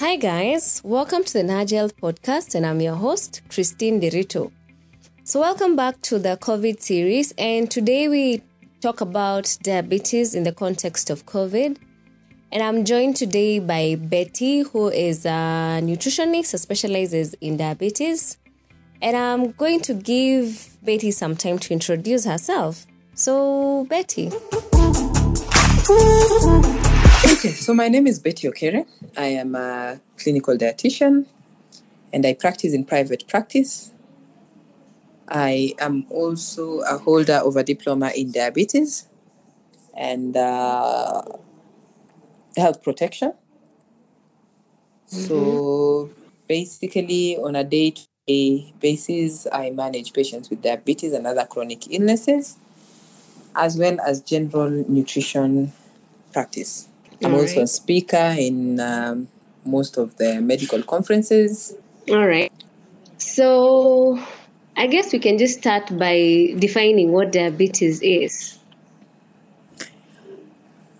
Hi, guys. Welcome to the Health Podcast, and I'm your host, Christine Dirito. So, welcome back to the COVID series, and today we talk about diabetes in the context of COVID. And I'm joined today by Betty, who is a nutritionist who specializes in diabetes. And I'm going to give Betty some time to introduce herself. So, Betty. Okay, so my name is Betty Okere. I am a clinical dietitian and I practice in private practice. I am also a holder of a diploma in diabetes and uh, health protection. So basically, on a day to day basis, I manage patients with diabetes and other chronic illnesses, as well as general nutrition practice. I'm also a speaker in um, most of the medical conferences. All right. So, I guess we can just start by defining what diabetes is.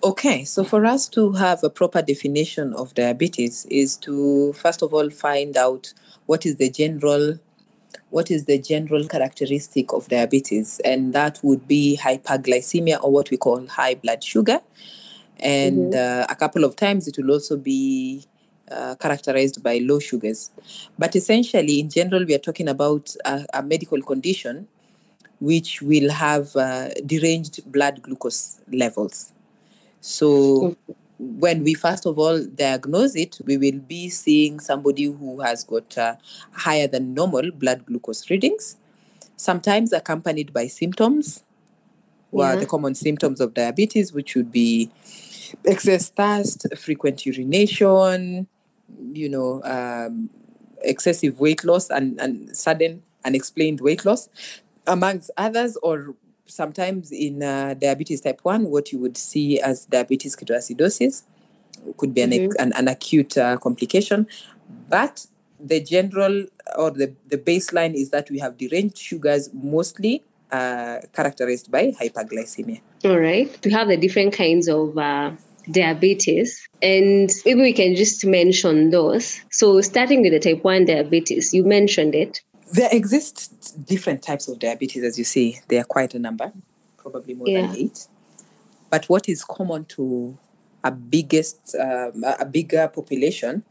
Okay, so for us to have a proper definition of diabetes is to first of all find out what is the general what is the general characteristic of diabetes and that would be hyperglycemia or what we call high blood sugar and uh, a couple of times it will also be uh, characterized by low sugars. But essentially in general we are talking about a, a medical condition which will have uh, deranged blood glucose levels. So when we first of all diagnose it, we will be seeing somebody who has got uh, higher than normal blood glucose readings, sometimes accompanied by symptoms, well, Yeah. the common symptoms of diabetes, which would be excess thirst, frequent urination, you know, um, excessive weight loss and, and sudden unexplained weight loss, amongst others, or sometimes in uh, diabetes type 1, what you would see as diabetes ketoacidosis could be an, ac- an, an acute uh, complication. But the general or the, the baseline is that we have deranged sugars mostly uh, characterized by hyperglycemia. All right. We have the different kinds of uh, diabetes, and maybe we can just mention those. So, starting with the type 1 diabetes, you mentioned it. There exist different types of diabetes, as you see. There are quite a number, probably more Yeah. than eight. But what is common to a biggest, um, a bigger population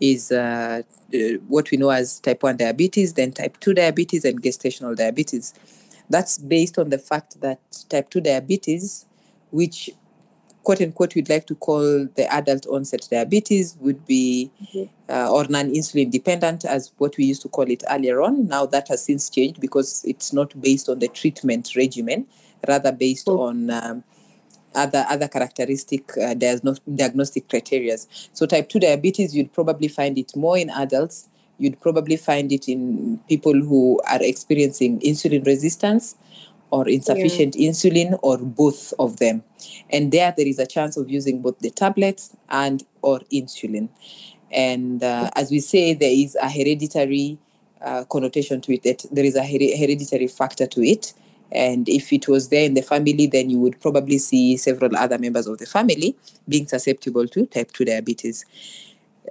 is uh, uh, what we know as type 1 diabetes, then type 2 diabetes, and gestational diabetes. That's based on the fact that type 2 diabetes, which quote unquote we'd like to call the adult onset diabetes, would be uh, or non-insulin dependent as what we used to call it earlier on. Now that has since changed because it's not based on the treatment regimen, rather based on um, other other characteristic uh, diagnostic criteria. So type 2 diabetes, you'd probably find it more in adults. You'd probably find it in people who are experiencing insulin resistance or insufficient insulin or both of them. And there there is a chance of using both the tablets and or insulin. And uh, as we say, there is a hereditary uh, connotation to it. That there is a her- hereditary factor to it. And if it was there in the family, then you would probably see several other members of the family being susceptible to type 2 diabetes.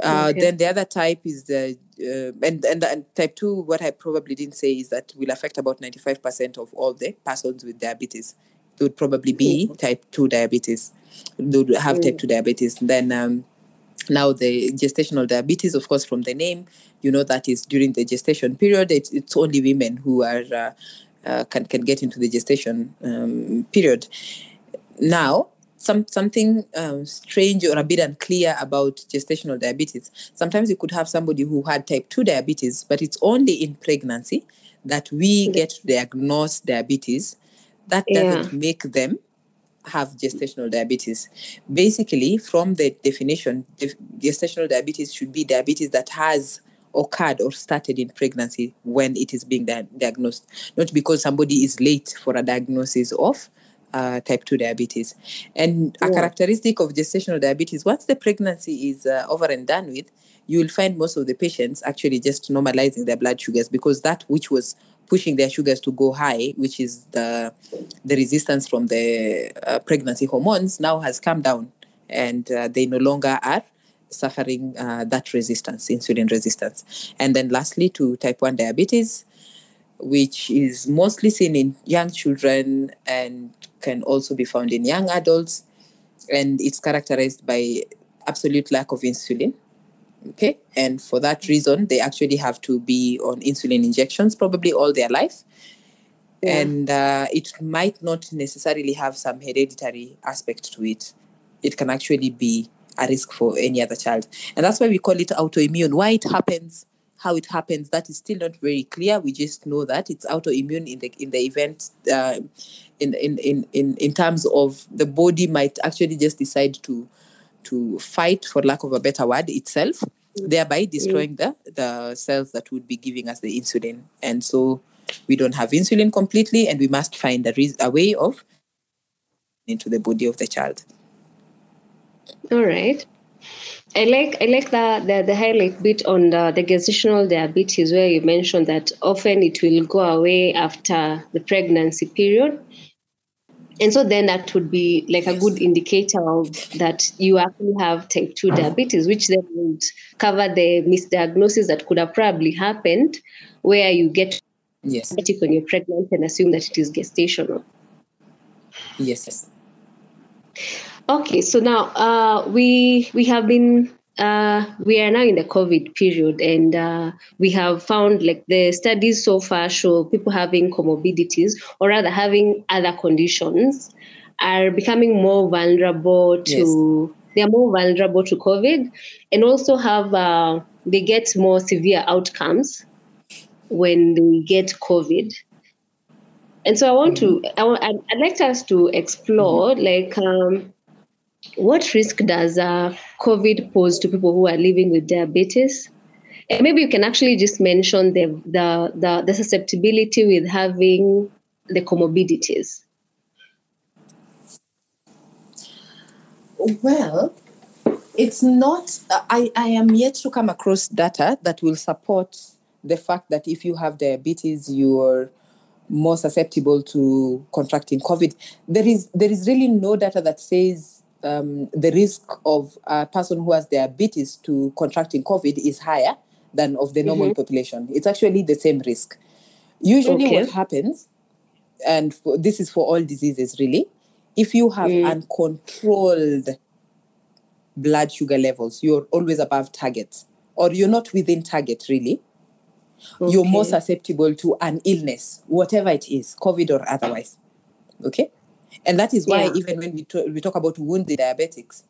Uh, Okay. Then the other type is the, uh, and, and, and type 2, what I probably didn't say is that will affect about 95% of all the persons with diabetes. They would probably be type 2 diabetes. They would have type 2 diabetes. Then um, now the gestational diabetes, of course, from the name, you know that is during the gestation period. It's, it's only women who are uh, uh, can can get into the gestation um, period. Now, some something um, strange or a bit unclear about gestational diabetes. Sometimes you could have somebody who had type two diabetes, but it's only in pregnancy that we get to diagnose diabetes. That doesn't make them have gestational diabetes. Basically, from the definition, gestational diabetes should be diabetes that has occurred or started in pregnancy when it is being di- diagnosed, not because somebody is late for a diagnosis of uh, type 2 diabetes. And a characteristic of gestational diabetes, once the pregnancy is uh, over and done with, you will find most of the patients actually just normalizing their blood sugars because that which was pushing their sugars to go high, which is the the resistance from the uh, pregnancy hormones, now has come down, and uh, they no longer are suffering uh, that resistance, insulin resistance. And then lastly, to type 1 diabetes, which is mostly seen in young children and can also be found in young adults. And it's characterized by absolute lack of insulin. Okay. And for that reason, they actually have to be on insulin injections probably all their life. Yeah. And uh, it might not necessarily have some hereditary aspect to it. It can actually be a risk for any other child. And that's why we call it autoimmune. Why it happens, how it happens, that is still not very clear. We just know that it's autoimmune in the in the event uh, in, in, in, in, in terms of the body might actually just decide to to fight, for lack of a better word, itself, thereby mm. destroying the, the cells that would be giving us the insulin. And so we don't have insulin completely, and we must find a, re- a way of into the body of the child. All right. I like I like the, the, the highlight bit on the, the gestational diabetes where you mentioned that often it will go away after the pregnancy period. And so then that would be like a good indicator of that you actually have type 2 diabetes, which then would cover the misdiagnosis that could have probably happened where you get yes. when you're pregnant and assume that it is gestational. Yes. yes. Okay, so now uh, we we have been uh, we are now in the COVID period, and uh, we have found like the studies so far show people having comorbidities or rather having other conditions are becoming more vulnerable to. Yes. They are more vulnerable to COVID, and also have uh, they get more severe outcomes when they get COVID. And so I want mm-hmm. to, I, would like us to explore mm-hmm. like um, what risk does uh, COVID pose to people who are living with diabetes? And maybe you can actually just mention the, the, the, the susceptibility with having the comorbidities. Well, it's not, I, I am yet to come across data that will support the fact that if you have diabetes, you're more susceptible to contracting COVID. There is there is really no data that says um, the risk of a person who has diabetes to contracting COVID is higher than of the normal mm-hmm. population. It's actually the same risk. Usually, okay. what happens, and for, this is for all diseases really, if you have mm. uncontrolled blood sugar levels, you're always above target, or you're not within target really. Okay. You're more susceptible to an illness, whatever it is, COVID or otherwise. Okay. And that is why yeah. even when we, we talk about wounded diabetics,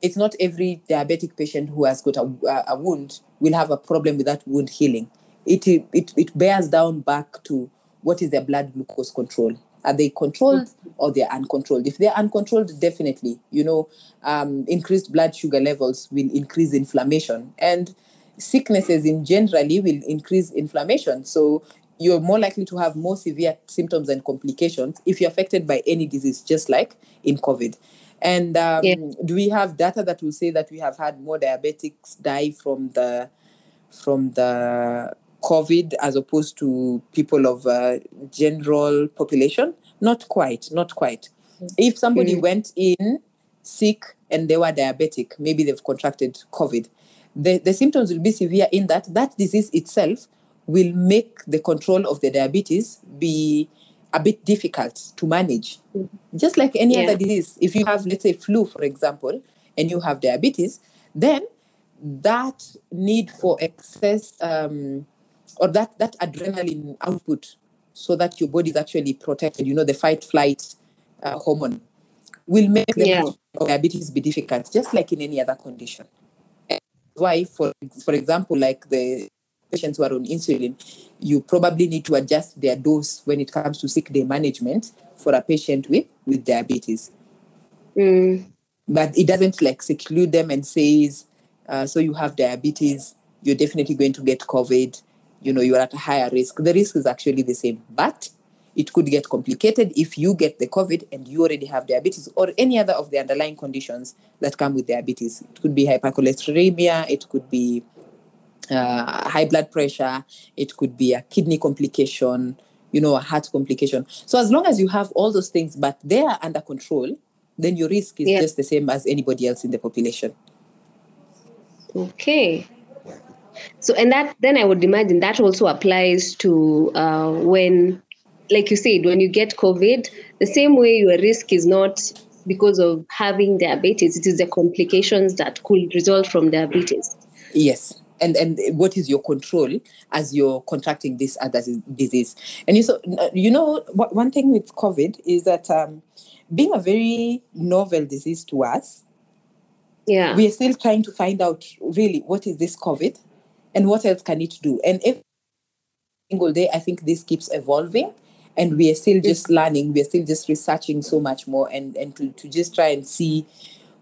it's not every diabetic patient who has got a, a wound will have a problem with that wound healing. It, it, it bears down back to what is their blood glucose control. Are they controlled mm-hmm. or they're uncontrolled? If they're uncontrolled, definitely, you know, um, increased blood sugar levels will increase inflammation. And sicknesses in generally will increase inflammation. So you're more likely to have more severe symptoms and complications if you're affected by any disease, just like in COVID. And um, yeah. do we have data that will say that we have had more diabetics die from the from the COVID as opposed to people of uh, general population? Not quite, not quite. Mm-hmm. If somebody mm-hmm. went in sick and they were diabetic, maybe they've contracted COVID. The, the symptoms will be severe in that that disease itself will make the control of the diabetes be a bit difficult to manage. Mm-hmm. Just like any yeah. other disease, if you have, let's say, flu, for example, and you have diabetes, then that need for excess um, or that, that adrenaline output so that your body is actually protected, you know, the fight flight uh, hormone will make the yeah. diabetes be difficult, just like in any other condition. Why, for, for example, like the patients who are on insulin, you probably need to adjust their dose when it comes to sick day management for a patient with, with diabetes. Mm. But it doesn't like seclude them and says, uh, so you have diabetes, you're definitely going to get COVID, you know, you're at a higher risk. The risk is actually the same, but it could get complicated if you get the COVID and you already have diabetes or any other of the underlying conditions that come with diabetes. It could be hypercholesteremia, it could be uh, high blood pressure, it could be a kidney complication, you know, a heart complication. So as long as you have all those things, but they are under control, then your risk is yeah. just the same as anybody else in the population. Okay. So, and that then I would imagine that also applies to uh, when, like you said, when you get COVID, the same way your risk is not because of having diabetes, it is the complications that could result from diabetes. Yes. And, and what is your control as you're contracting this other disease? And you, so, you know, one thing with COVID is that um, being a very novel disease to us, yeah, we are still trying to find out really what is this COVID and what else can it do? And every single day, I think this keeps evolving and we are still just learning, we are still just researching so much more and, and to, to just try and see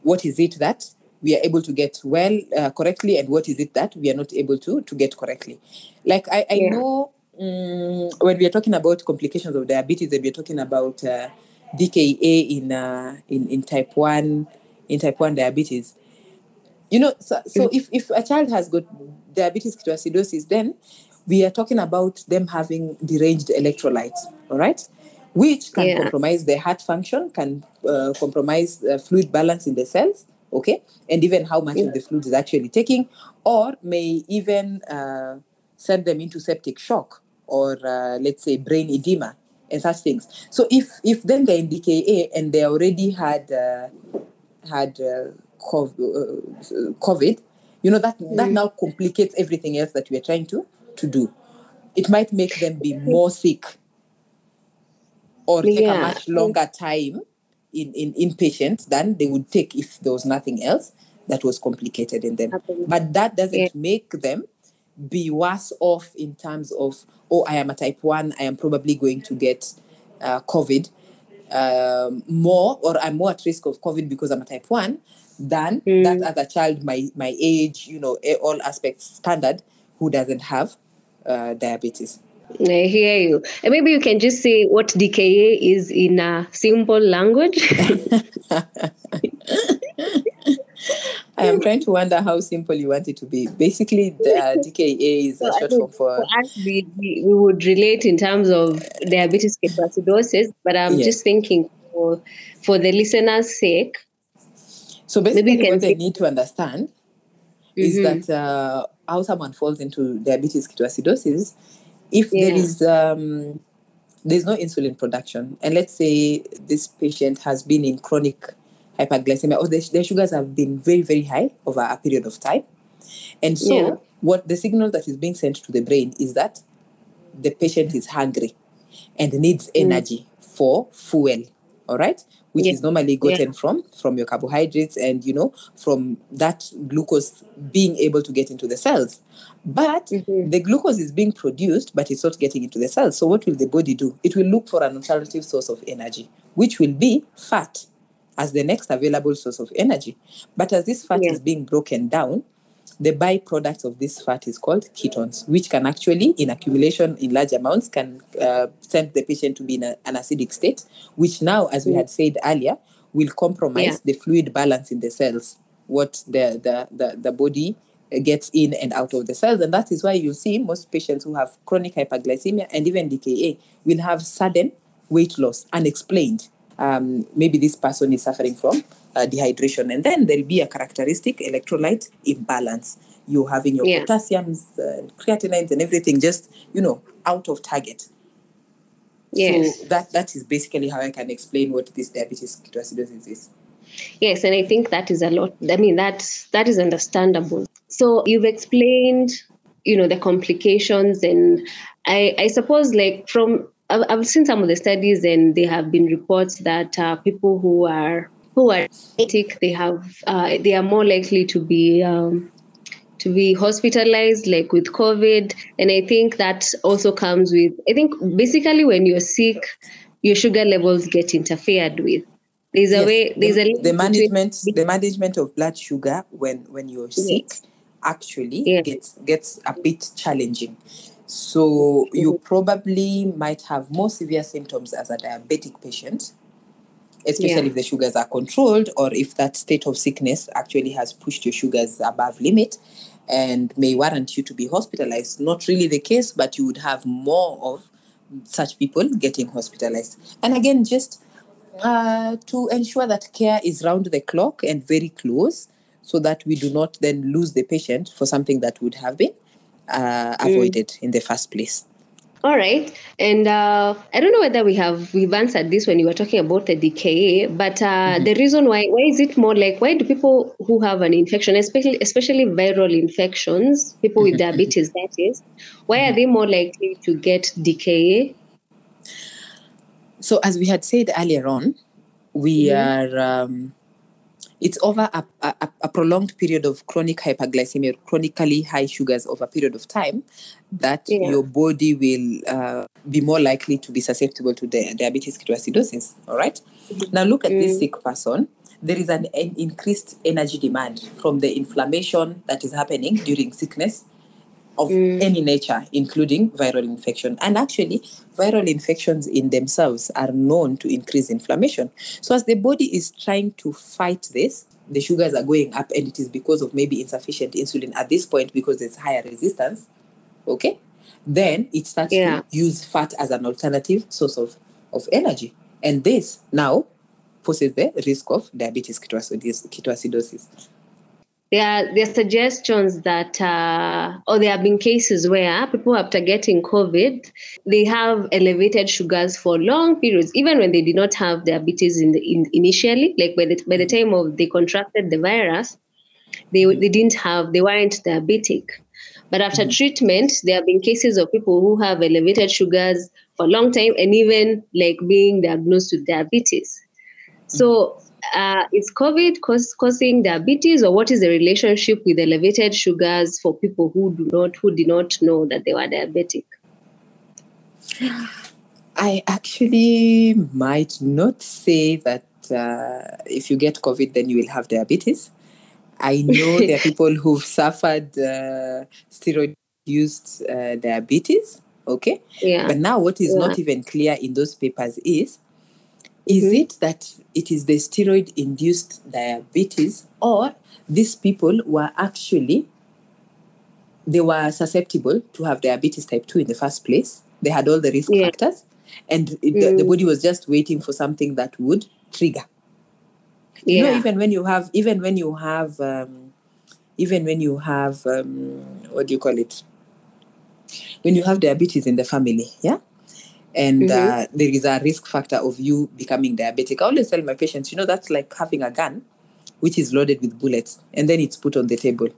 what is it that we are able to get well uh, correctly and what is it that we are not able to to get correctly like i, I yeah. know um, when we are talking about complications of diabetes and we're talking about uh, dka in, uh, in in type 1 in type 1 diabetes you know so, so mm. if, if a child has got diabetes ketoacidosis then we are talking about them having deranged electrolytes all right which can yeah. compromise their heart function can uh, compromise fluid balance in the cells okay and even how much yeah. of the fluid is actually taking or may even uh, send them into septic shock or uh, let's say brain edema and such things so if if then they're in dka and they already had uh, had uh, COVID, you know, that, mm. that now complicates everything else that we're trying to, to do. It might make them be more sick or take yeah. a much longer time in, in inpatient than they would take if there was nothing else that was complicated in them. But that doesn't yeah. make them be worse off in terms of, oh, I am a type 1, I am probably going to get uh, COVID um, more, or I'm more at risk of COVID because I'm a type 1 than mm. that other child, my, my age, you know, all aspects standard, who doesn't have uh, diabetes. I hear you. And maybe you can just say what DKA is in a simple language. I am trying to wonder how simple you want it to be. Basically, the DKA is a short form for. we, we would relate in terms of diabetes ketoacidosis, but I'm yes. just thinking for, for the listener's sake. So basically, what they need to understand mm-hmm. is that uh, how someone falls into diabetes ketoacidosis if yeah. there is um, there's no insulin production, and let's say this patient has been in chronic hyperglycemia or their, their sugars have been very very high over a period of time, and so yeah. what the signal that is being sent to the brain is that the patient is hungry and needs mm. energy mm. for fuel. All right, which yeah. is normally gotten yeah. from from your carbohydrates and you know from that glucose being able to get into the cells but mm-hmm. the glucose is being produced but it's not getting into the cells so what will the body do it will look for an alternative source of energy which will be fat as the next available source of energy but as this fat yeah. is being broken down the byproduct of this fat is called ketones, which can actually, in accumulation in large amounts, can uh, send the patient to be in a, an acidic state, which now, as we had said earlier, will compromise yeah. the fluid balance in the cells, what the, the, the, the body gets in and out of the cells. And that is why you see most patients who have chronic hyperglycemia and even DKA will have sudden weight loss, unexplained. Um, maybe this person is suffering from uh, dehydration. And then there'll be a characteristic electrolyte imbalance. You're having your yeah. potassiums, uh, creatinines, and everything just, you know, out of target. Yes. So that, that is basically how I can explain what this diabetes ketoacidosis is. Yes, and I think that is a lot. I mean, that that is understandable. So you've explained, you know, the complications, and I, I suppose, like from I've seen some of the studies, and there have been reports that uh, people who are who are sick, they have uh, they are more likely to be um, to be hospitalized, like with COVID. And I think that also comes with I think basically when you're sick, your sugar levels get interfered with. There's yes, a way. There's the, a the management. The management of blood sugar when when you're sick yes. actually yes. gets gets a bit challenging. So you probably might have more severe symptoms as a diabetic patient especially yeah. if the sugars are controlled or if that state of sickness actually has pushed your sugars above limit and may warrant you to be hospitalized. Not really the case, but you would have more of such people getting hospitalized. And again, just uh, to ensure that care is round the clock and very close, so that we do not then lose the patient for something that would have been uh, avoided in the first place. All right, and uh, I don't know whether we have we've answered this when you were talking about the DKA, but uh, mm-hmm. the reason why why is it more like why do people who have an infection, especially especially viral infections, people with mm-hmm. diabetes, that is, why are mm-hmm. they more likely to get DKA? So as we had said earlier on, we mm-hmm. are. Um, it's over a, a, a, prolonged period of chronic hyperglycemia, chronically high sugars over a period of time, that yeah. your body will uh, be more likely to be susceptible to the diabetes ketoacidosis. All right? mm-hmm. Now look at mm. this sick person. There is an, an increased energy demand from the inflammation that is happening during sickness of mm. any nature, including viral infection. And actually, viral infections in themselves are known to increase inflammation. So, as the body is trying to fight this, the sugars are going up, and it is because of maybe insufficient insulin at this point because there's higher resistance. Okay, then it starts yeah. to use fat as an alternative source of, of energy. And this now poses the risk of diabetes ketoacidosis there are, there are suggestions that, uh, or there have been cases where people after getting COVID, they have elevated sugars for long periods, even when they did not have diabetes in the in, initially. Like by the by the time of they contracted the virus, they they didn't have they weren't diabetic, but after mm-hmm. treatment, there have been cases of people who have elevated sugars for a long time and even like being diagnosed with diabetes. So uh, is COVID cause, causing diabetes, or what is the relationship with elevated sugars for people who do not who did not know that they were diabetic? I actually might not say that uh, if you get COVID, then you will have diabetes. I know there are people who've suffered uh, steroid-induced uh, diabetes. Okay, yeah. But now, what is yeah. not even clear in those papers is is mm-hmm. it that it is the steroid induced diabetes or these people were actually they were susceptible to have diabetes type 2 in the first place they had all the risk yeah. factors and it, mm. the, the, mm. body was just waiting for something that would trigger yeah. you know even when you have even when you have um, even when you have um, what do you call it when you have diabetes in the family yeah and mm-hmm. uh, there is a risk factor of you becoming diabetic. I always tell my patients, you know, that's like having a gun which is loaded with bullets and then it's put on the table.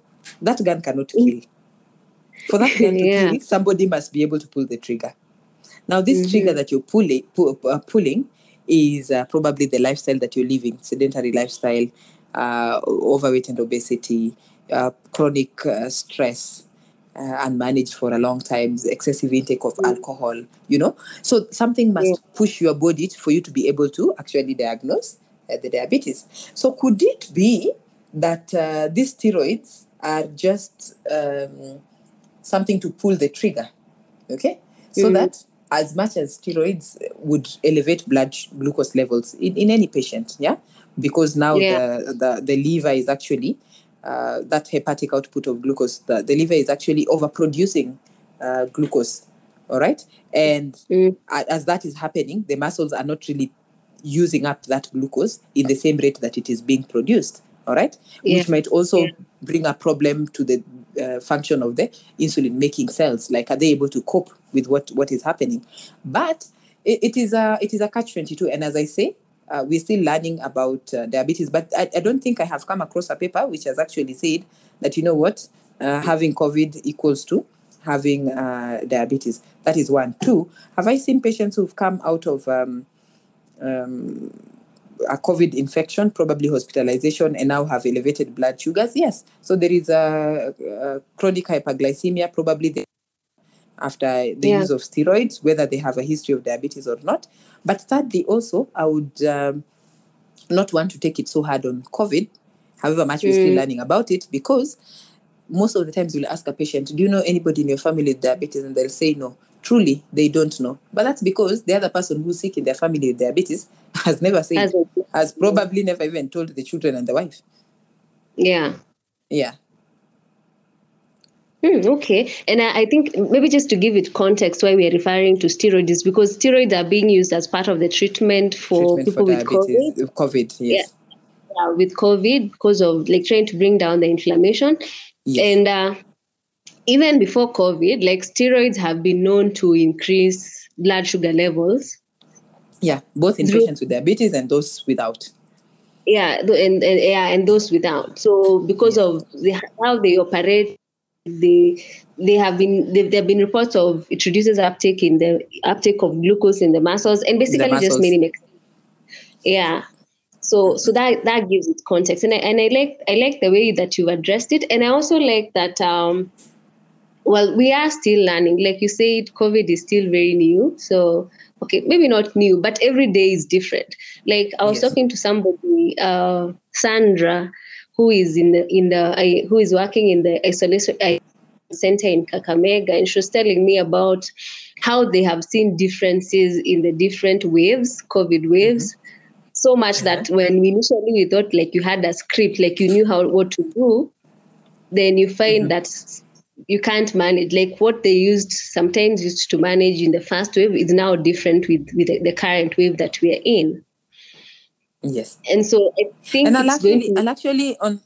That gun cannot mm. kill. For that gun to yeah. kill, somebody must be able to pull the trigger. Now, this mm-hmm. trigger that you're pulling, pu- uh, pulling is uh, probably the lifestyle that you're living sedentary lifestyle, uh, overweight and obesity, uh, chronic uh, stress, uh, unmanaged for a long time, excessive intake of mm. alcohol, you know. So something must yeah. push your body for you to be able to actually diagnose uh, the diabetes. So could it be that uh, these steroids are just um, something to pull the trigger? Okay, so mm. that as much as steroids would elevate blood glucose levels in, in any patient, yeah, because now yeah. the, the the liver is actually uh, that hepatic output of glucose, the, the liver is actually overproducing uh, glucose. All right. And mm. as that is happening, the muscles are not really using up that glucose in the same rate that it is being produced. All right. Yeah. Which might also yeah. bring a problem to the uh, function of the insulin making cells. Like, are they able to cope with what, what is happening? But it, it is a it is a catch 22. And as I say, uh, we're still learning about uh, diabetes, but I, I, don't think I have come across a paper which has actually said that, you know what, uh, having COVID equals to having uh, diabetes. That is one. Two, have I seen patients who've come out of um, um, a COVID infection, probably hospitalization, and now have elevated blood sugars? Yes. So there is a, a chronic hyperglycemia, probably the after the yeah. use of steroids, whether they have a history of diabetes or not. But thirdly, also, I would um, not want to take it so hard on COVID, however much mm. we're still mm. learning about it, because most of the times you'll ask a patient, Do you know anybody in your family with diabetes? And they'll say no. Truly, they don't know. But that's because the other person who's sick in their family with diabetes has never said, has, has probably never even told the children and the wife. Yeah. Yeah. Mm, okay. And I, I, think maybe just to give it context why we are referring to steroids because steroids are being used as part of the treatment for treatment people for with COVID. COVID, yes. Yeah. with COVID because of like trying to bring down the inflammation. Yes. And uh, even before COVID, like steroids have been known to increase blood sugar levels. Yeah, both in patients with diabetes and those without. Yeah, and, and yeah, and those without. So because of the, how they operate, they they have been there have been reports of it reduces uptake in the uptake of glucose in the muscles and basically muscles. just many. Yeah. So so that that gives it context. And I and I like I like the way that you've addressed it. And I also like that um well we are still learning. Like you said, COVID is still very new. So okay, maybe not new, but every day is different. Like I was Yes. talking to somebody, uh Sandra, who is in the in the who is working in the isolation center in Kakamega, and she was telling me about how they have seen differences in the different waves, COVID mm-hmm. waves. So much that when we initially we thought like you had a script, like you knew how what to do, then you find mm-hmm. that you can't manage. Like what they used sometimes used to manage in the first wave is now different with with the current wave that we are in. Yes. And so I think and I'll actually, to I'll actually on,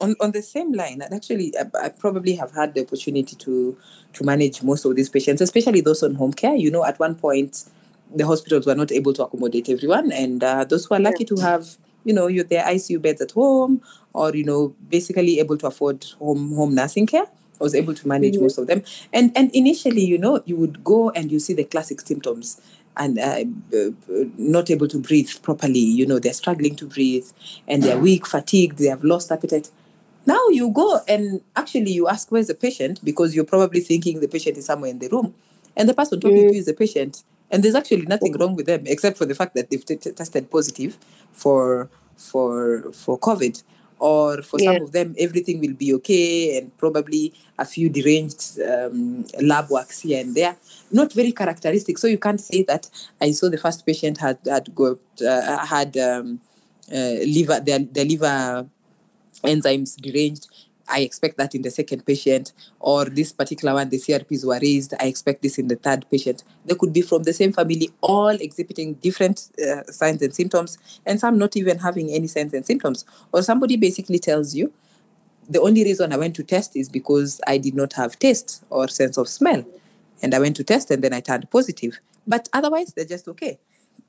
on on the same line. I'd actually, I, I probably have had the opportunity to to manage most of these patients, especially those on home care. You know, at one point, the hospitals were not able to accommodate everyone, and uh, those who are lucky to have, you know, your their ICU beds at home, or you know, basically able to afford home home nursing care. I was able to manage Mhm. most of them, and and initially, you know, you would go and you see the classic symptoms, and uh, not able to breathe properly. You know, they're struggling to breathe, and they're weak, fatigued, they have lost appetite. Now you go and actually you ask where's the patient? Because you're probably thinking the patient is somewhere in the room, and the person talking to you is the patient, and there's actually nothing wrong with them except for the fact that they've t- t- tested positive for for for COVID, or for some of them everything will be okay, and probably a few deranged um, lab works here and there. Not very characteristic, so you can't say that I saw the first patient had had got uh, had um, uh, liver their, their liver enzymes deranged. I expect that in the second patient, or this particular one, the CRPs were raised. I expect this in the third patient. They could be from the same family, all exhibiting different uh, signs and symptoms, and some not even having any signs and symptoms. Or somebody basically tells you, the only reason I went to test is because I did not have taste or sense of smell. And I went to test and then I turned positive. But otherwise, they're just okay.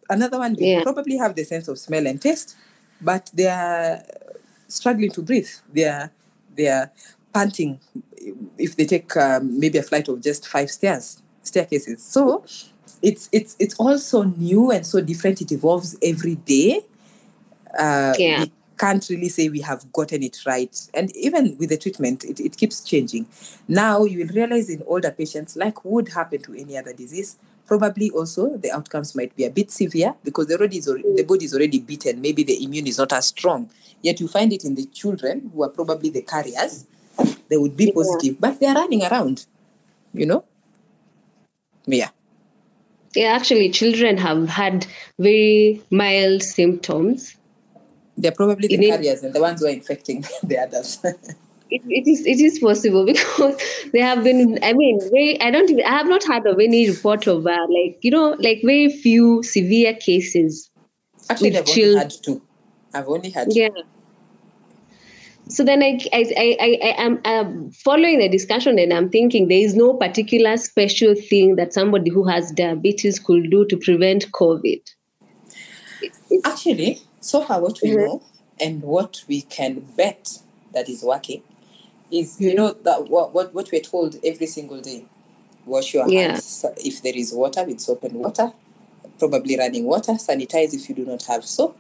Another one, they Yeah. probably have the sense of smell and taste, but they are struggling to breathe. They are, they are panting if they take um, maybe a flight of just five stairs, staircases. So it's, it's, it's also new and so different. It evolves every day uh, Yeah. we can't really say we have gotten it right. And even with the treatment, it, it keeps changing. Now you will realize in older patients, like would happen to any other disease, probably also the outcomes might be a bit severe because the body is already, the body is already beaten. Maybe the immune is not as strong. Yet you find it in the children who are probably the carriers. They would be positive, but they are running around. You know. Yeah. yeah, actually children have had very mild symptoms. They're probably the carriers and the ones who are infecting the others. It, it is it is possible because there have been I mean very I don't even I have not heard of any report of uh, like you know like very few severe cases. Actually, I've only had two. I've only had Yeah. So then I I I, I, I am um, following the discussion and I'm thinking there is no particular special thing that somebody who has diabetes could do to prevent COVID. Actually, so far what we Mhm. know and what we can bet that is working is you know that what, what what we're told every single day. Wash your Yeah. hands if there is water with soap and water, probably running water. Sanitize if you do not have soap.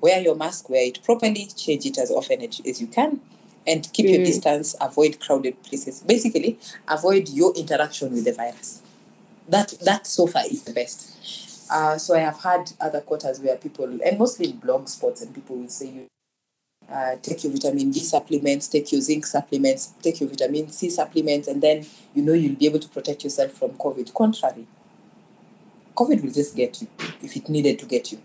Wear your mask, wear it properly, change it as often as you can, and keep your Mm. distance. Avoid crowded places. Basically, avoid your interaction with the virus. That that so far is the best. Uh, so I have had other quarters where people, and mostly in blog spots, and people will say you uh, take your vitamin D supplements, take your zinc supplements, take your vitamin C supplements, and then you know you'll be able to protect yourself from COVID. Contrary, COVID will just get you if it needed to get you.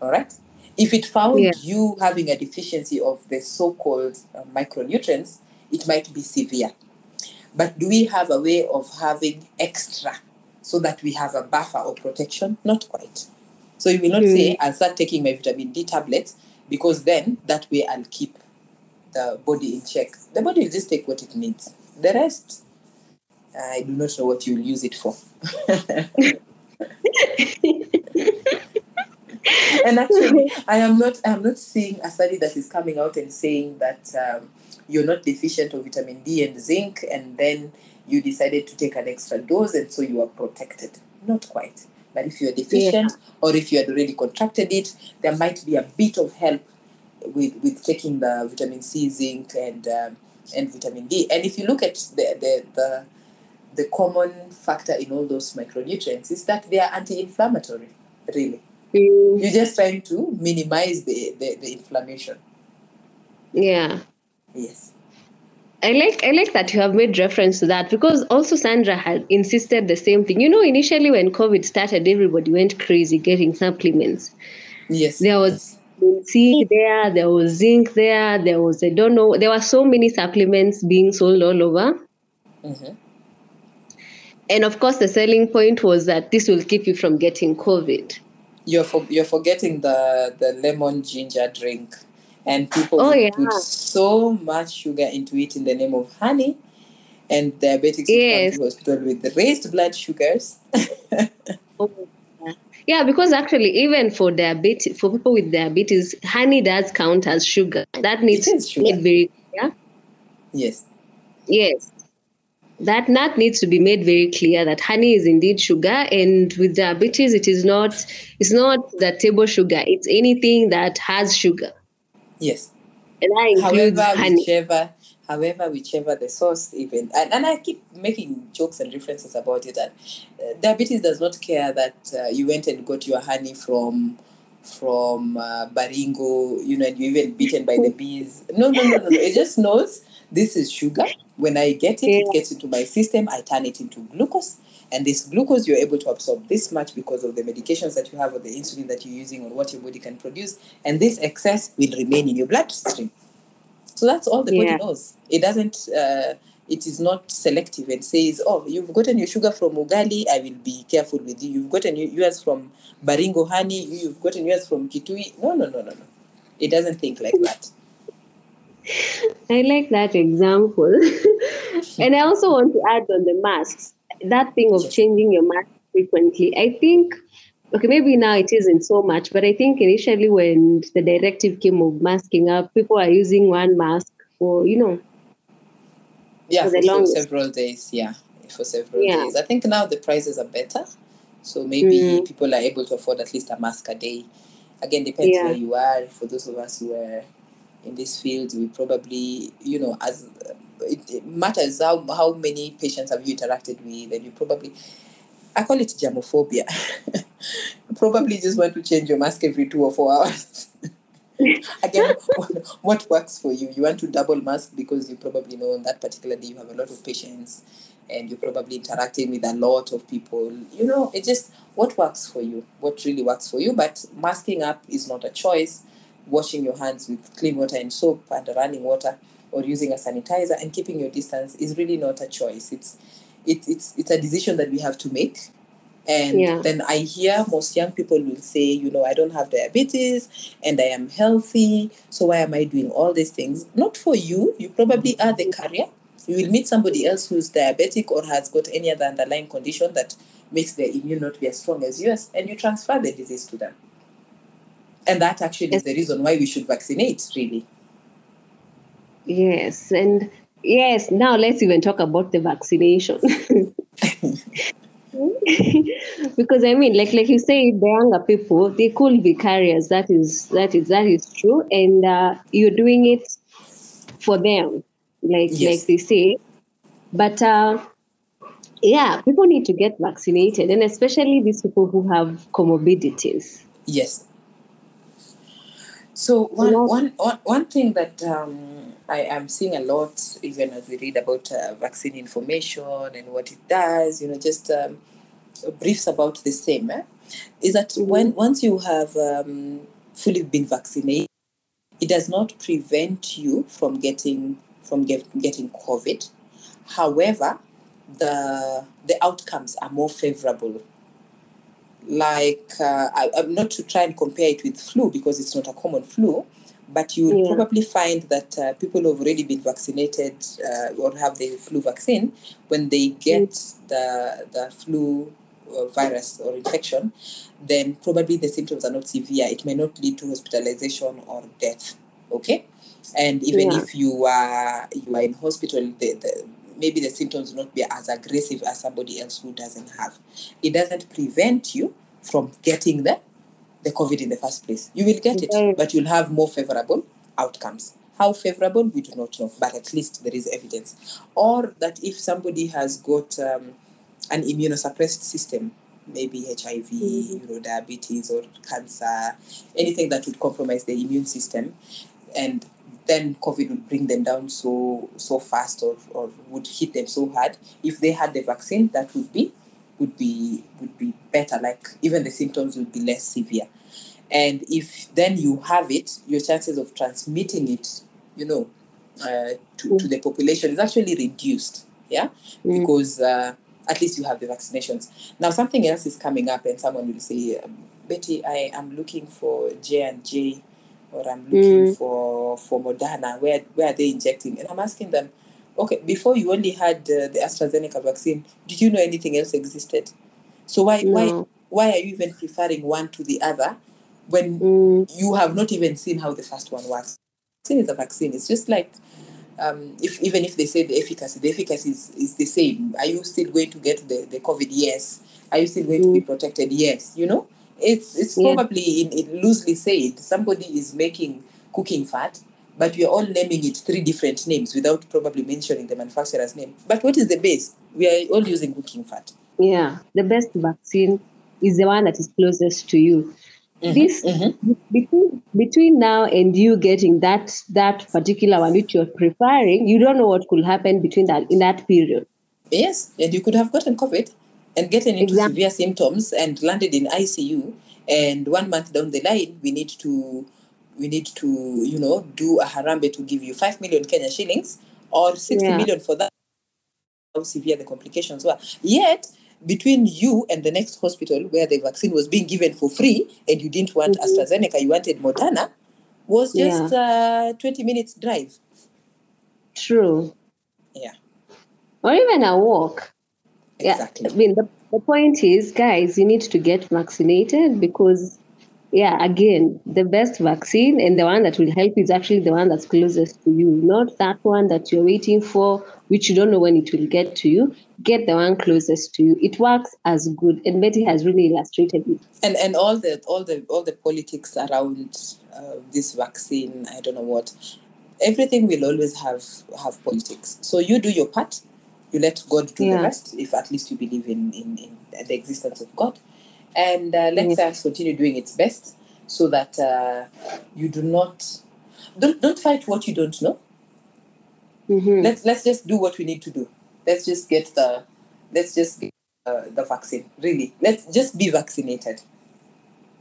All right. If it found Yeah. you having a deficiency of the so-called uh, micronutrients, it might be severe. But do we have a way of having extra so that we have a buffer or protection? Not quite. So you will not say, I'll start taking my vitamin D tablets because then that way I'll keep the body in check. The body will just take what it needs. The rest, I do not know what you'll use it for. and actually, I am not. I am not seeing a study that is coming out and saying that um, you're not deficient of vitamin D and zinc, and then you decided to take an extra dose, and so you are protected. Not quite. But if you're deficient, or if you had already contracted it, there might be a bit of help with with taking the vitamin C, zinc, and um, and vitamin D. And if you look at the the, the the common factor in all those micronutrients is that they are anti-inflammatory really. Mm, you're just trying to minimize the, the, the inflammation. Yeah. yes I like I like that you have made reference to that because also Sandra had insisted the same thing. You know, initially when COVID started, everybody went crazy getting supplements. yes There was C there, there was zinc there, there was I don't know, there were so many supplements being sold all over. Mhm. And of course, the selling point was that this will keep you from getting COVID. you're for, you're forgetting the the lemon ginger drink and people Oh, yeah. put so much sugar into it in the name of honey and diabetics Yes. to hospital with the raised blood sugars oh, Yeah, because actually, even for diabetes, for people with diabetes, honey does count as sugar. That needs to be very clear. yes Yes. That that needs to be made very clear that honey is indeed sugar, and with diabetes, it is not. It's not the table sugar. It's anything that has sugar, yes. And that includes however honey. whichever however whichever the source even and, and i keep making jokes and references about it and uh, diabetes does not care that uh, you went and got your honey from from uh, baringo you know and you even beaten by the bees. No no no no, no. it just knows this is sugar. When i get it it gets into my system. I turn it into glucose and this glucose you're able to absorb this much because of the medications that you have or the insulin that you're using or what your body can produce and this excess will remain in your bloodstream so that's all the Yeah. body knows. It doesn't. Uh, it is not selective and says, "Oh, you've gotten your sugar from ugali. I will be careful with you. You've gotten your- yours from baringo honey. you- You've gotten yours from kitui." No, no, no, no, no. It doesn't think like that. I like that example. and I also want to add on the masks. That thing of changing your mask frequently. I think okay, maybe now it isn't so much, but I think initially when the directive came of masking up, people are using one mask for, you know, Yeah, For for, several days. Yeah, for several Yeah. days. I think now the prices are better, so maybe Mm. people are able to afford at least a mask a day. Again, depends Yeah. where you are. For those of us who are in this field, we probably, you know, as it, it matters how how many patients have you interacted with, and you probably. I call it germophobia. probably just want to change your mask every two or four hours. Again, what works for you? You want to double mask because you probably know on that particular day you have a lot of patients and you're probably interacting with a lot of people. You know, it just what works for you, what really works for you. But masking up is not a choice. Washing your hands with clean water and soap and running water or using a sanitizer and keeping your distance is really not a choice. It's it, it's it's a decision that we have to make and Yeah. then I hear most young people will say, you know, I don't have diabetes and I am healthy. So why am I doing all these things? Not for you. You probably are the carrier. You will meet somebody else who's diabetic or has got any other underlying condition that makes their immune not be as strong as yours, and you transfer the disease to them. And that actually is the reason why we should vaccinate, really. Yes. And yes, now let's even talk about the vaccination. because I mean, like like you say, the younger people they could be carriers. That is that is that is true, and uh, you're doing it for them, like Yes. like they say. But uh, yeah, people need to get vaccinated, and especially these people who have comorbidities. Yes. So one, one, one, one thing that um, I am seeing a lot, even as we read about uh, vaccine information and what it does, you know, just um, briefs about the same, eh? is that Mhm. when once you have um, fully been vaccinated, it does not prevent you from getting from get, getting COVID. However, the the outcomes are more favorable like uh, I, I'm not to try and compare it with flu because it's not a common flu, But you will Yeah. probably find that uh, people who have already been vaccinated uh, or have the flu vaccine, when they get the, the flu uh, virus or infection, then probably the symptoms are not severe. It may not lead to hospitalization or death. Okay, and even Yeah. if you are you are in hospital, the, the, maybe the symptoms will not be as aggressive as somebody else who doesn't have. It doesn't prevent you from getting the the COVID in the first place. You will get it, but you'll have more favorable outcomes. How favorable, we do not know, but at least there is evidence. Or that if somebody has got um, an immunosuppressed system, maybe HIV, Mhm. you know, diabetes or cancer, anything that would compromise the immune system, and then COVID would bring them down so so fast or, or would hit them so hard. If they had the vaccine, that would be would be would be better. Like even the symptoms would be less severe. And if then you have it, your chances of transmitting it, you know, uh, to, to the population is actually reduced. Yeah, Mm. because uh, at least you have the vaccinations. Now something else is coming up, and someone will say, um, "Betty, I am looking for J and J, or I'm looking Mm. for for Moderna. Where where are they injecting?" And I'm asking them, "Okay, before you only had uh, the AstraZeneca vaccine, did you know anything else existed? So why why No. why are you even preferring one to the other when Mm. you have not even seen how the first one works. Vaccine is a vaccine. It's just like um, if even if they say the efficacy, the efficacy is, is the same. Are you still going to get the, the COVID? Yes. Are you still going to be protected? Yes. You know, it's it's Yeah. probably in, in loosely said somebody is making cooking fat, but we are all naming it three different names without probably mentioning the manufacturer's name. But what is the base? We are all using cooking fat. Yeah, the best vaccine is the one that is closest to you. Mhm, This mhm. between between now and you getting that that particular one which you're preferring, you don't know what could happen between that in that period. Yes, and you could have gotten COVID and gotten into Exactly. severe symptoms and landed in ICU. And one month down the line, we need to we need to you know do a harambee to give you five million Kenya shillings or sixty Yeah. million for that. How severe the complications were. Yet between you and the next hospital where the vaccine was being given for free, and you didn't want Mhm. AstraZeneca, you wanted Moderna, was just uh, twenty minutes drive. True. Yeah, Or even a walk. Exactly. Yeah. I mean the, the point is, guys, you need to get vaccinated because yeah, again, the best vaccine and the one that will help is actually the one that's closest to you, not that one that you're waiting for, which you don't know when it will get to you. Get the one closest to you. It works as good, and Betty has really illustrated it. and and all the all the all the politics around uh, this vaccine i don't know what everything will always have have politics so you do your part you let god do Yeah. the rest if at least you believe in in, in the existence of god and uh, let Yeah. science continue doing its best so that uh, you do not don't don't fight what you don't know Mhm. let's let's just do what we need to do let's just get the let's just get uh, the vaccine really let's just be vaccinated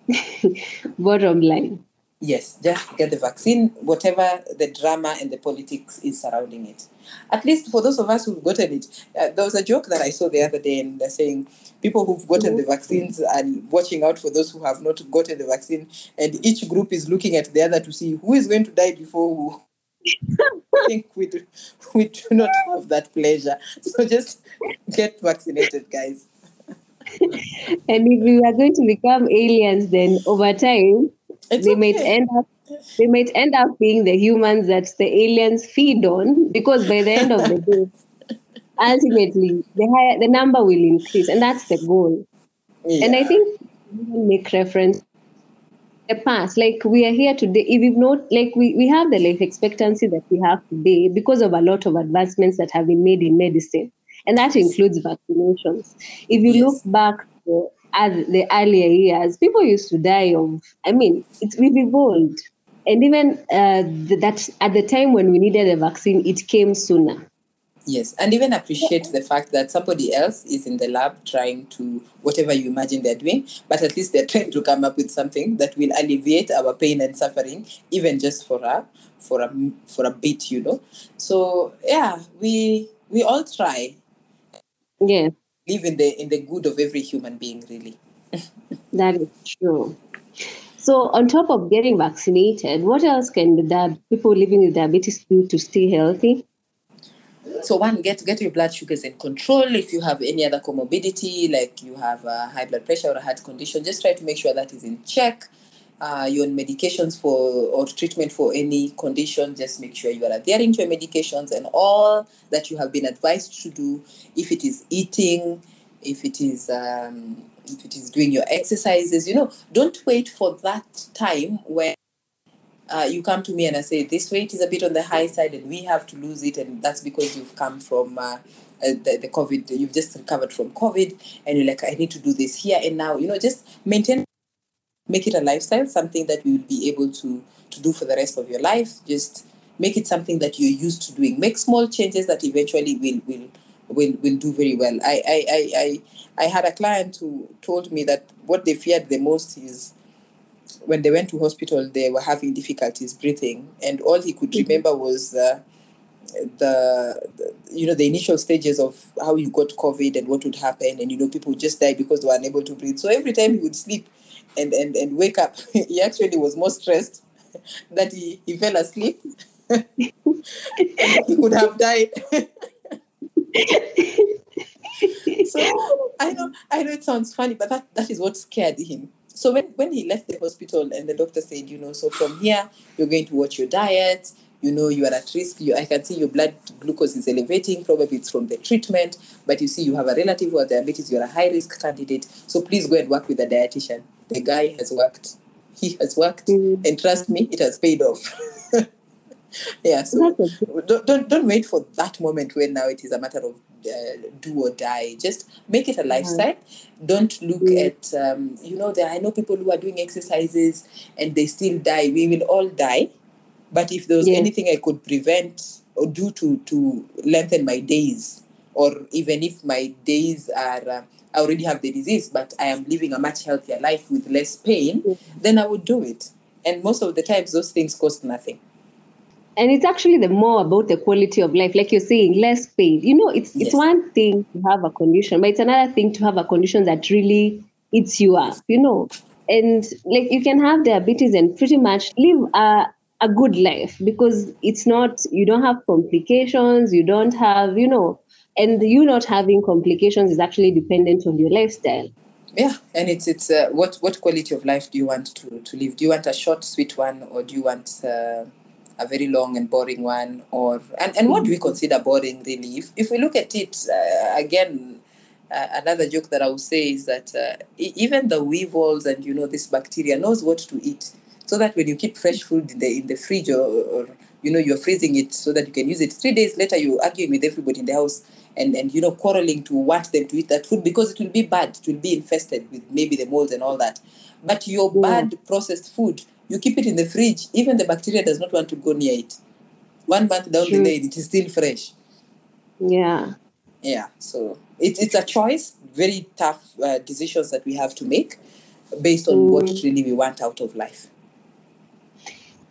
Bottom line. Yes, just get the vaccine, whatever the drama and the politics is surrounding it. At least for those of us who've gotten it, uh, there was a joke that I saw the other day, and they're saying people who've gotten the vaccines are watching out for those who have not gotten the vaccine, and each group is looking at the other to see who is going to die before who. I think we do, we do not have that pleasure. So just get vaccinated, guys. And if we are going to become aliens, then over time It's they might end up they might end up being the humans that the aliens feed on because by the end of the day, ultimately the higher the number will increase, and that's the goal. And I think we can make reference to the past. Like we are here today. If you've not like we, we have the life expectancy that we have today because of a lot of advancements that have been made in medicine. And that includes vaccinations. If you Yes. look back to at the earlier years, people used to die of I mean, it's we've evolved. And even uh, th- that at the time when we needed a vaccine, it came sooner. Yes, and even appreciate the fact that somebody else is in the lab trying to whatever you imagine they're doing, but at least they're trying to come up with something that will alleviate our pain and suffering, even just for a for a for a bit, you know. So yeah, we we all try Yes. live in the in the good of every human being, really. That is true. So, on top of getting vaccinated, what else can the people living with diabetes do to stay healthy? So one, get get your blood sugars in control. If you have any other comorbidity, like you have a high blood pressure or a heart condition, just try to make sure that is in check. Uh, you're on medications for or treatment for any condition. Just make sure you are adhering to your medications and all that you have been advised to do. If it is eating, if it is um, if it is doing your exercises, you know, don't wait for that time where uh, you come to me and I say this weight is a bit on the high side and we have to lose it, and that's because you've come from uh, uh, the, the COVID, you've just recovered from COVID, and you're like, I need to do this here and now. You know, just maintain, make it a lifestyle, something that you will be able to to do for the rest of your life. Just make it something that you're used to doing. Make small changes that eventually will will will will do very well. I I I I, I had a client who told me that what they feared the most is when they went to hospital, they were having difficulties breathing, and all he could remember was uh, the, the, you know the initial stages of how you got COVID and what would happen, and you know people would just die because they were unable to breathe. So every time he would sleep and and, and wake up, he actually was more stressed that he, he fell asleep. he could have died. so I know I know it sounds funny, but that, that is what scared him so when, when he left the hospital and the doctor said, you know, so from here you're going to watch your diet, you know you are at risk. You, I can see your blood glucose is elevating. Probably it's from the treatment, but you see you have a relative who has diabetes. You're a high risk candidate. So please go and work with a dietitian. The guy has worked. He has worked, mm-hmm. and trust me, it has paid off. yeah. So don't, don't don't wait for that moment when now it is a matter of uh, do or die. Just make it a lifestyle. Mm-hmm. Don't look at um, you know there. I know people who are doing exercises and they still die. We will all die, but if there was yeah. anything I could prevent or do to to lengthen my days, or even if my days are. Uh, I already have the disease, but I am living a much healthier life with less pain, then I would do it. And most of the times, those things cost nothing and it's actually the more about the quality of life like you're saying less pain. You know it's yes. it's one thing to have a condition but it's another thing to have a condition that really eats you up you know? And like you can have diabetes and pretty much live a, a good life because it's not you don't have complications you don't have you know and you not having complications is actually dependent on your lifestyle. Yeah and it's it's uh, what what quality of life do you want to to live? Do you want a short sweet one or do you want uh, a very long and boring one or and, and what do we consider boring really. If, if we look at it uh, again uh, another joke that i will say is that uh, even the weevils and you know this bacteria knows what to eat so that when you keep fresh food in the in the fridge or, or you know you're freezing it so that you can use it. Three days later you're arguing with everybody in the house and and you know quarreling to want them to eat that food because it will be bad. It will be infested with maybe the mold and all that. But your mm. bad processed food you keep it in the fridge, even the bacteria does not want to go near it. One month down True. the lane, it is still fresh. Yeah. Yeah. So it's it's a choice, very tough uh, decisions that we have to make based on mm. what really we want out of life.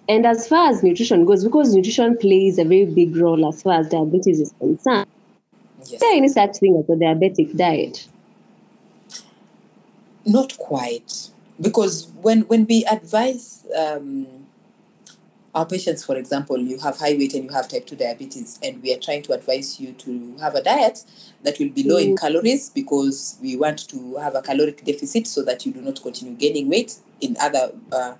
And as far as nutrition goes, because nutrition plays a very big role as far as diabetes is concerned, yes. is there any such thing as a diabetic diet? Not quite because when when we advise um, our patients, for example, you have high weight and you have type 2 diabetes, and we are trying to advise you to have a diet that will be low in mm. calories because we want to have a caloric deficit so that you do not continue gaining weight in other, uh,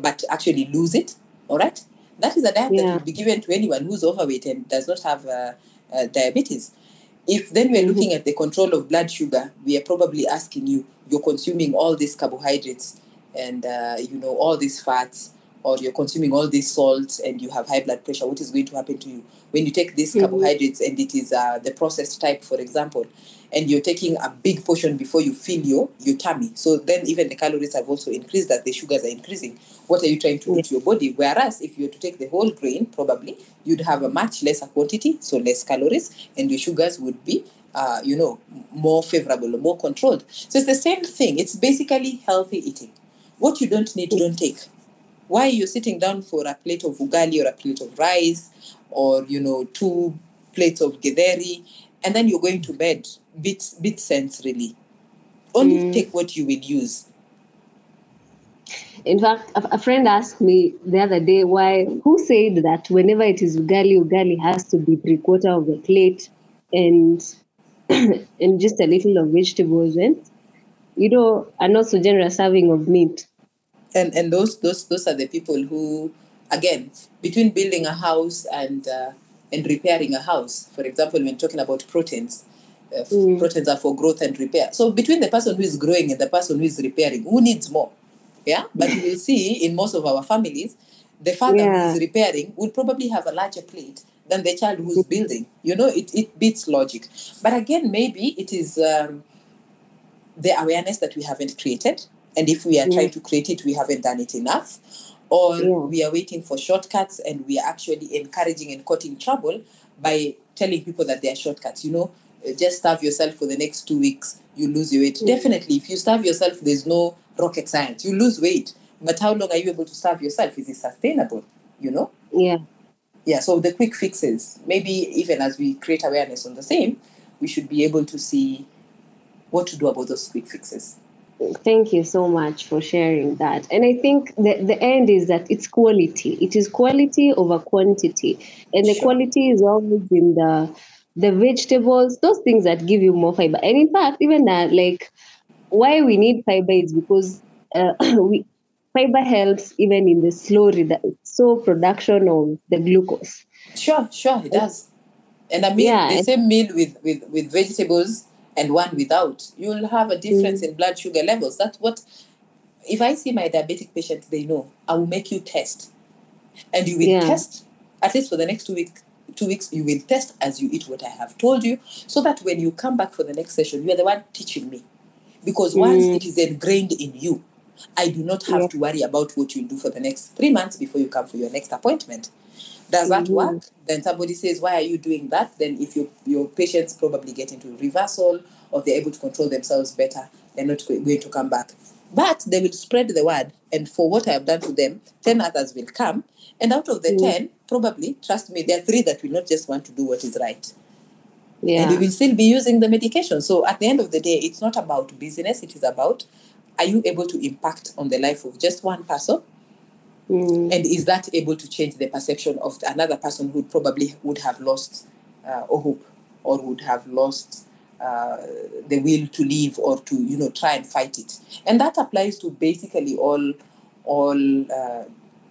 but actually lose it. All right? That is a diet yeah. that will be given to anyone who's overweight and does not have uh, uh, diabetes. If then we're mm-hmm. looking at the control of blood sugar, we are probably asking you, you're consuming all these carbohydrates and uh, you know all these fats or you're consuming all this salt and you have high blood pressure what is going to happen to you when you take these mm-hmm. carbohydrates and it is uh, the processed type for example and you're taking a big portion before you fill your your tummy so then even the calories have also increased that the sugars are increasing what are you trying to do to your body whereas if you were to take the whole grain probably you'd have a much lesser quantity so less calories and your sugars would be uh, you know, more favorable more controlled. So it's the same thing. It's basically healthy eating. What you don't need, you don't take. Why you're sitting down for a plate of ugali or a plate of rice or, you know, two plates of githeri, and then you're going to bed, bit, bit sense really. Only mm. take what you will use. In fact, a, a friend asked me the other day why who said that whenever it is ugali, ugali has to be three quarter of the plate and and just a little of vegetables and you know, and not so generous serving of meat. And and those those those are the people who again between building a house and uh, and repairing a house for example when talking about proteins uh, Mm. proteins are for growth and repair so between the person who is growing and the person who is repairing who needs more yeah but you will see in most of our families the father who Yeah. is repairing will probably have a larger plate than the child who's building you know it, it beats logic but again maybe it is um, the awareness that we haven't created. And if we are trying to create it, we haven't done it enough. Or Yeah. we are waiting for shortcuts and we are actually encouraging and causing trouble by telling people that they are shortcuts. You know, uh, just starve yourself for the next two weeks, you lose your weight. Definitely, if you starve yourself, there's no rocket science. You lose weight. But how long are you able to starve yourself? Is it sustainable? You know? Yeah. yeah so the quick fixes maybe even as we create awareness on the same we should be able to see what to do about those quick fixes Thank you so much for sharing that. And I think the, the end is that it's quality. It is quality over quantity. And the Sure. quality is always in the the vegetables, those things that give you more fiber. And in fact, even that, like why we need fiber is because uh, we fiber helps even in the slow redu- slow production of the glucose. sure sure it does and i mean Yeah, the same meal with with with vegetables and one without you'll have a difference in blood sugar levels that's what if i see my diabetic patient they know i will make you test and you will Yeah. test at least for the next two weeks two weeks you will test as you eat what i have told you so that when you come back for the next session you are the one teaching me because once Mm. it is ingrained in you i do not have Yeah. to worry about what you do for the next three months before you come for your next appointment does that Mhm. work then somebody says why are you doing that then if your, your patients probably get into reversal or they're able to control themselves better they're not going to come back but they will spread the word and for what i have done to them 10 others will come and out of the Mm. 10 probably trust me there are three that will not just want to do what is right Yeah. and we will still be using the medication. So at the end of the day, it's not about business, it is about are you able to impact on the life of just one person? Mm. And is that able to change the perception of another person who probably would have lost uh, hope or would have lost uh, the will to live or to you know try and fight it? And that applies to basically all all uh,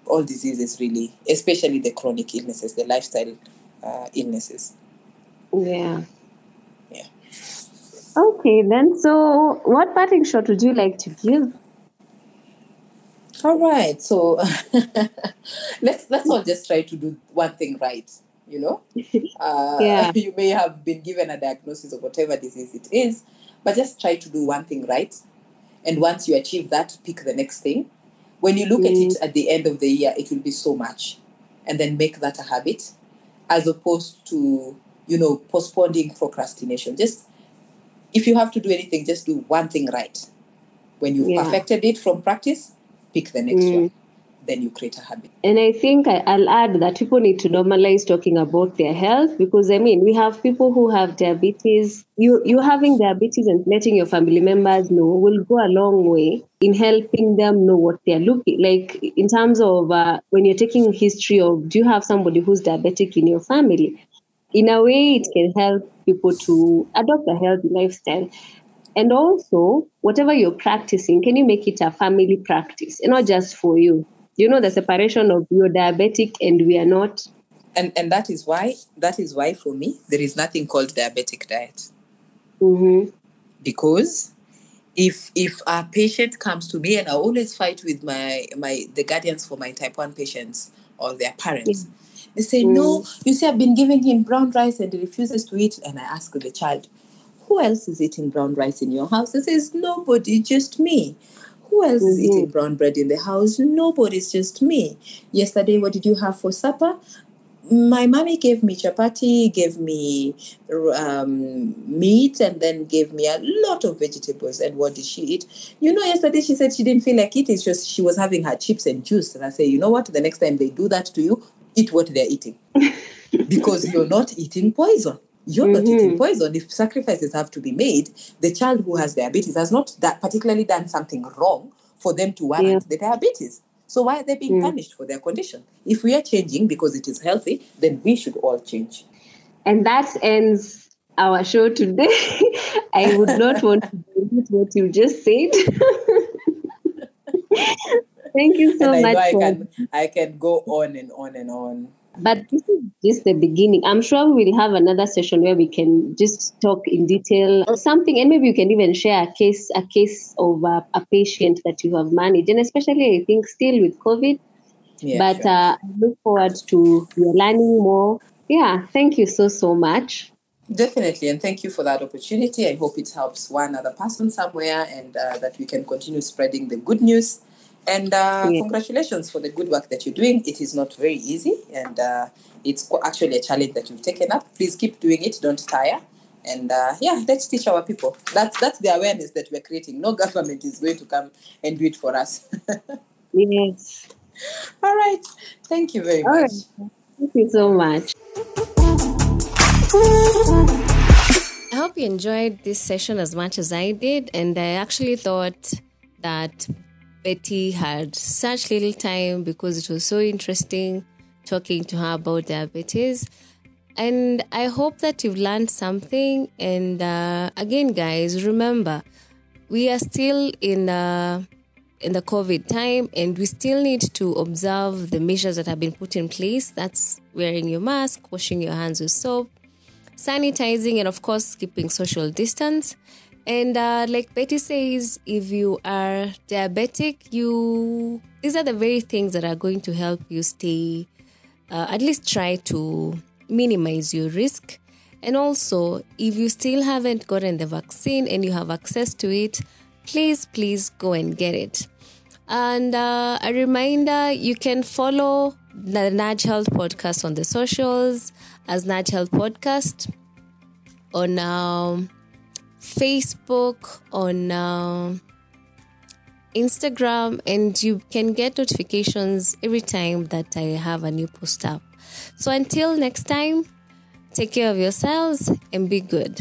all diseases really, especially the chronic illnesses, the lifestyle uh, illnesses. Yeah. Yeah. Okay, then. So, what parting shot would you like to give? All right, so let's let's all just try to do one thing right. You know, uh, Yeah. you may have been given a diagnosis of whatever disease it is, but just try to do one thing right. And once you achieve that, pick the next thing. When you look at it at the end of the year, it will be so much, and then make that a habit, as opposed to you know postponing procrastination. Just if you have to do anything, just do one thing right. When you've Yeah. perfected it from practice, pick the next Mm. one. Then you create a habit. And I think I, I'll add that people need to normalize talking about their health because I mean we have people who have diabetes. You you having diabetes and letting your family members know will go a long way in helping them know what they're looking like in terms of uh, when you're taking history of do you have somebody who's diabetic in your family. In a way, it can help people to adopt a healthy lifestyle. And also, whatever you're practicing, can you make it a family practice and not just for you? You know, the separation of you're diabetic and we are not. And and that is why that is why for me there is nothing called diabetic diet. Mm-hmm. because if if a patient comes to me and I always fight with my my the guardians for my type 1 patients or their parents they say no you see I've been giving him brown rice and he refuses to eat and I ask the child who else is eating brown rice in your house he says nobody just me who else is Mhm. eating brown bread in the house nobody it's just me yesterday what did you have for supper my mommy gave me chapati, gave me um, meat, and then gave me a lot of vegetables. And what did she eat? You know, yesterday she said she didn't feel like eating. She, was, she was having her chips and juice. And I say, you know what? The next time they do that to you, eat what they're eating. because you're not eating poison. You're not eating Mhm. poison. If sacrifices have to be made, the child who has diabetes has not that particularly done something wrong for them to warrant Yeah. the diabetes. So why are they being Mm. punished for their condition? If we are changing because it is healthy, then we should all change. And that ends our show today. I would not want to repeat what you just said. Thank you so and I much. know I can I can go on and on and on. But this is just the beginning. I'm sure we will have another session where we can just talk in detail something, and maybe you can even share a case, a case of a, a patient that you have managed, and especially I think still with COVID. Yeah, but sure. uh, I look forward to your learning more. Yeah, thank you so so much. Definitely, and thank you for that opportunity. I hope it helps one other person somewhere, and uh, that we can continue spreading the good news. And uh, Yeah. congratulations for the good work that you're doing. It is not very easy, and uh, it's actually a challenge that you've taken up. Please keep doing it. Don't tire. And uh, yeah, let's teach our people. That's that's the awareness that we're creating. No government is going to come and do it for us. Yes. All right. Thank you very All much. right. Thank you so much. I hope you enjoyed this session as much as I did, and I actually thought that Betty had such little time because it was so interesting talking to her about diabetes. And I hope that you've learned something. And uh, again, guys, remember, we are still in uh, in the COVID time, and we still need to observe the measures that have been put in place. That's wearing your mask, washing your hands with soap, sanitizing, and of course, keeping social distance. And uh, like Betty says, if you are diabetic, you these are the very things that are going to help you stay, uh, at least try to minimize your risk. And also, if you still haven't gotten the vaccine and you have access to it, please, please go and get it. And uh, a reminder you can follow the Nudge Health Podcast on the socials as Nudge Health Podcast on um, Facebook, on um Instagram, and you can get notifications every time that I have a new post up. So until next time, take care of yourselves and be good.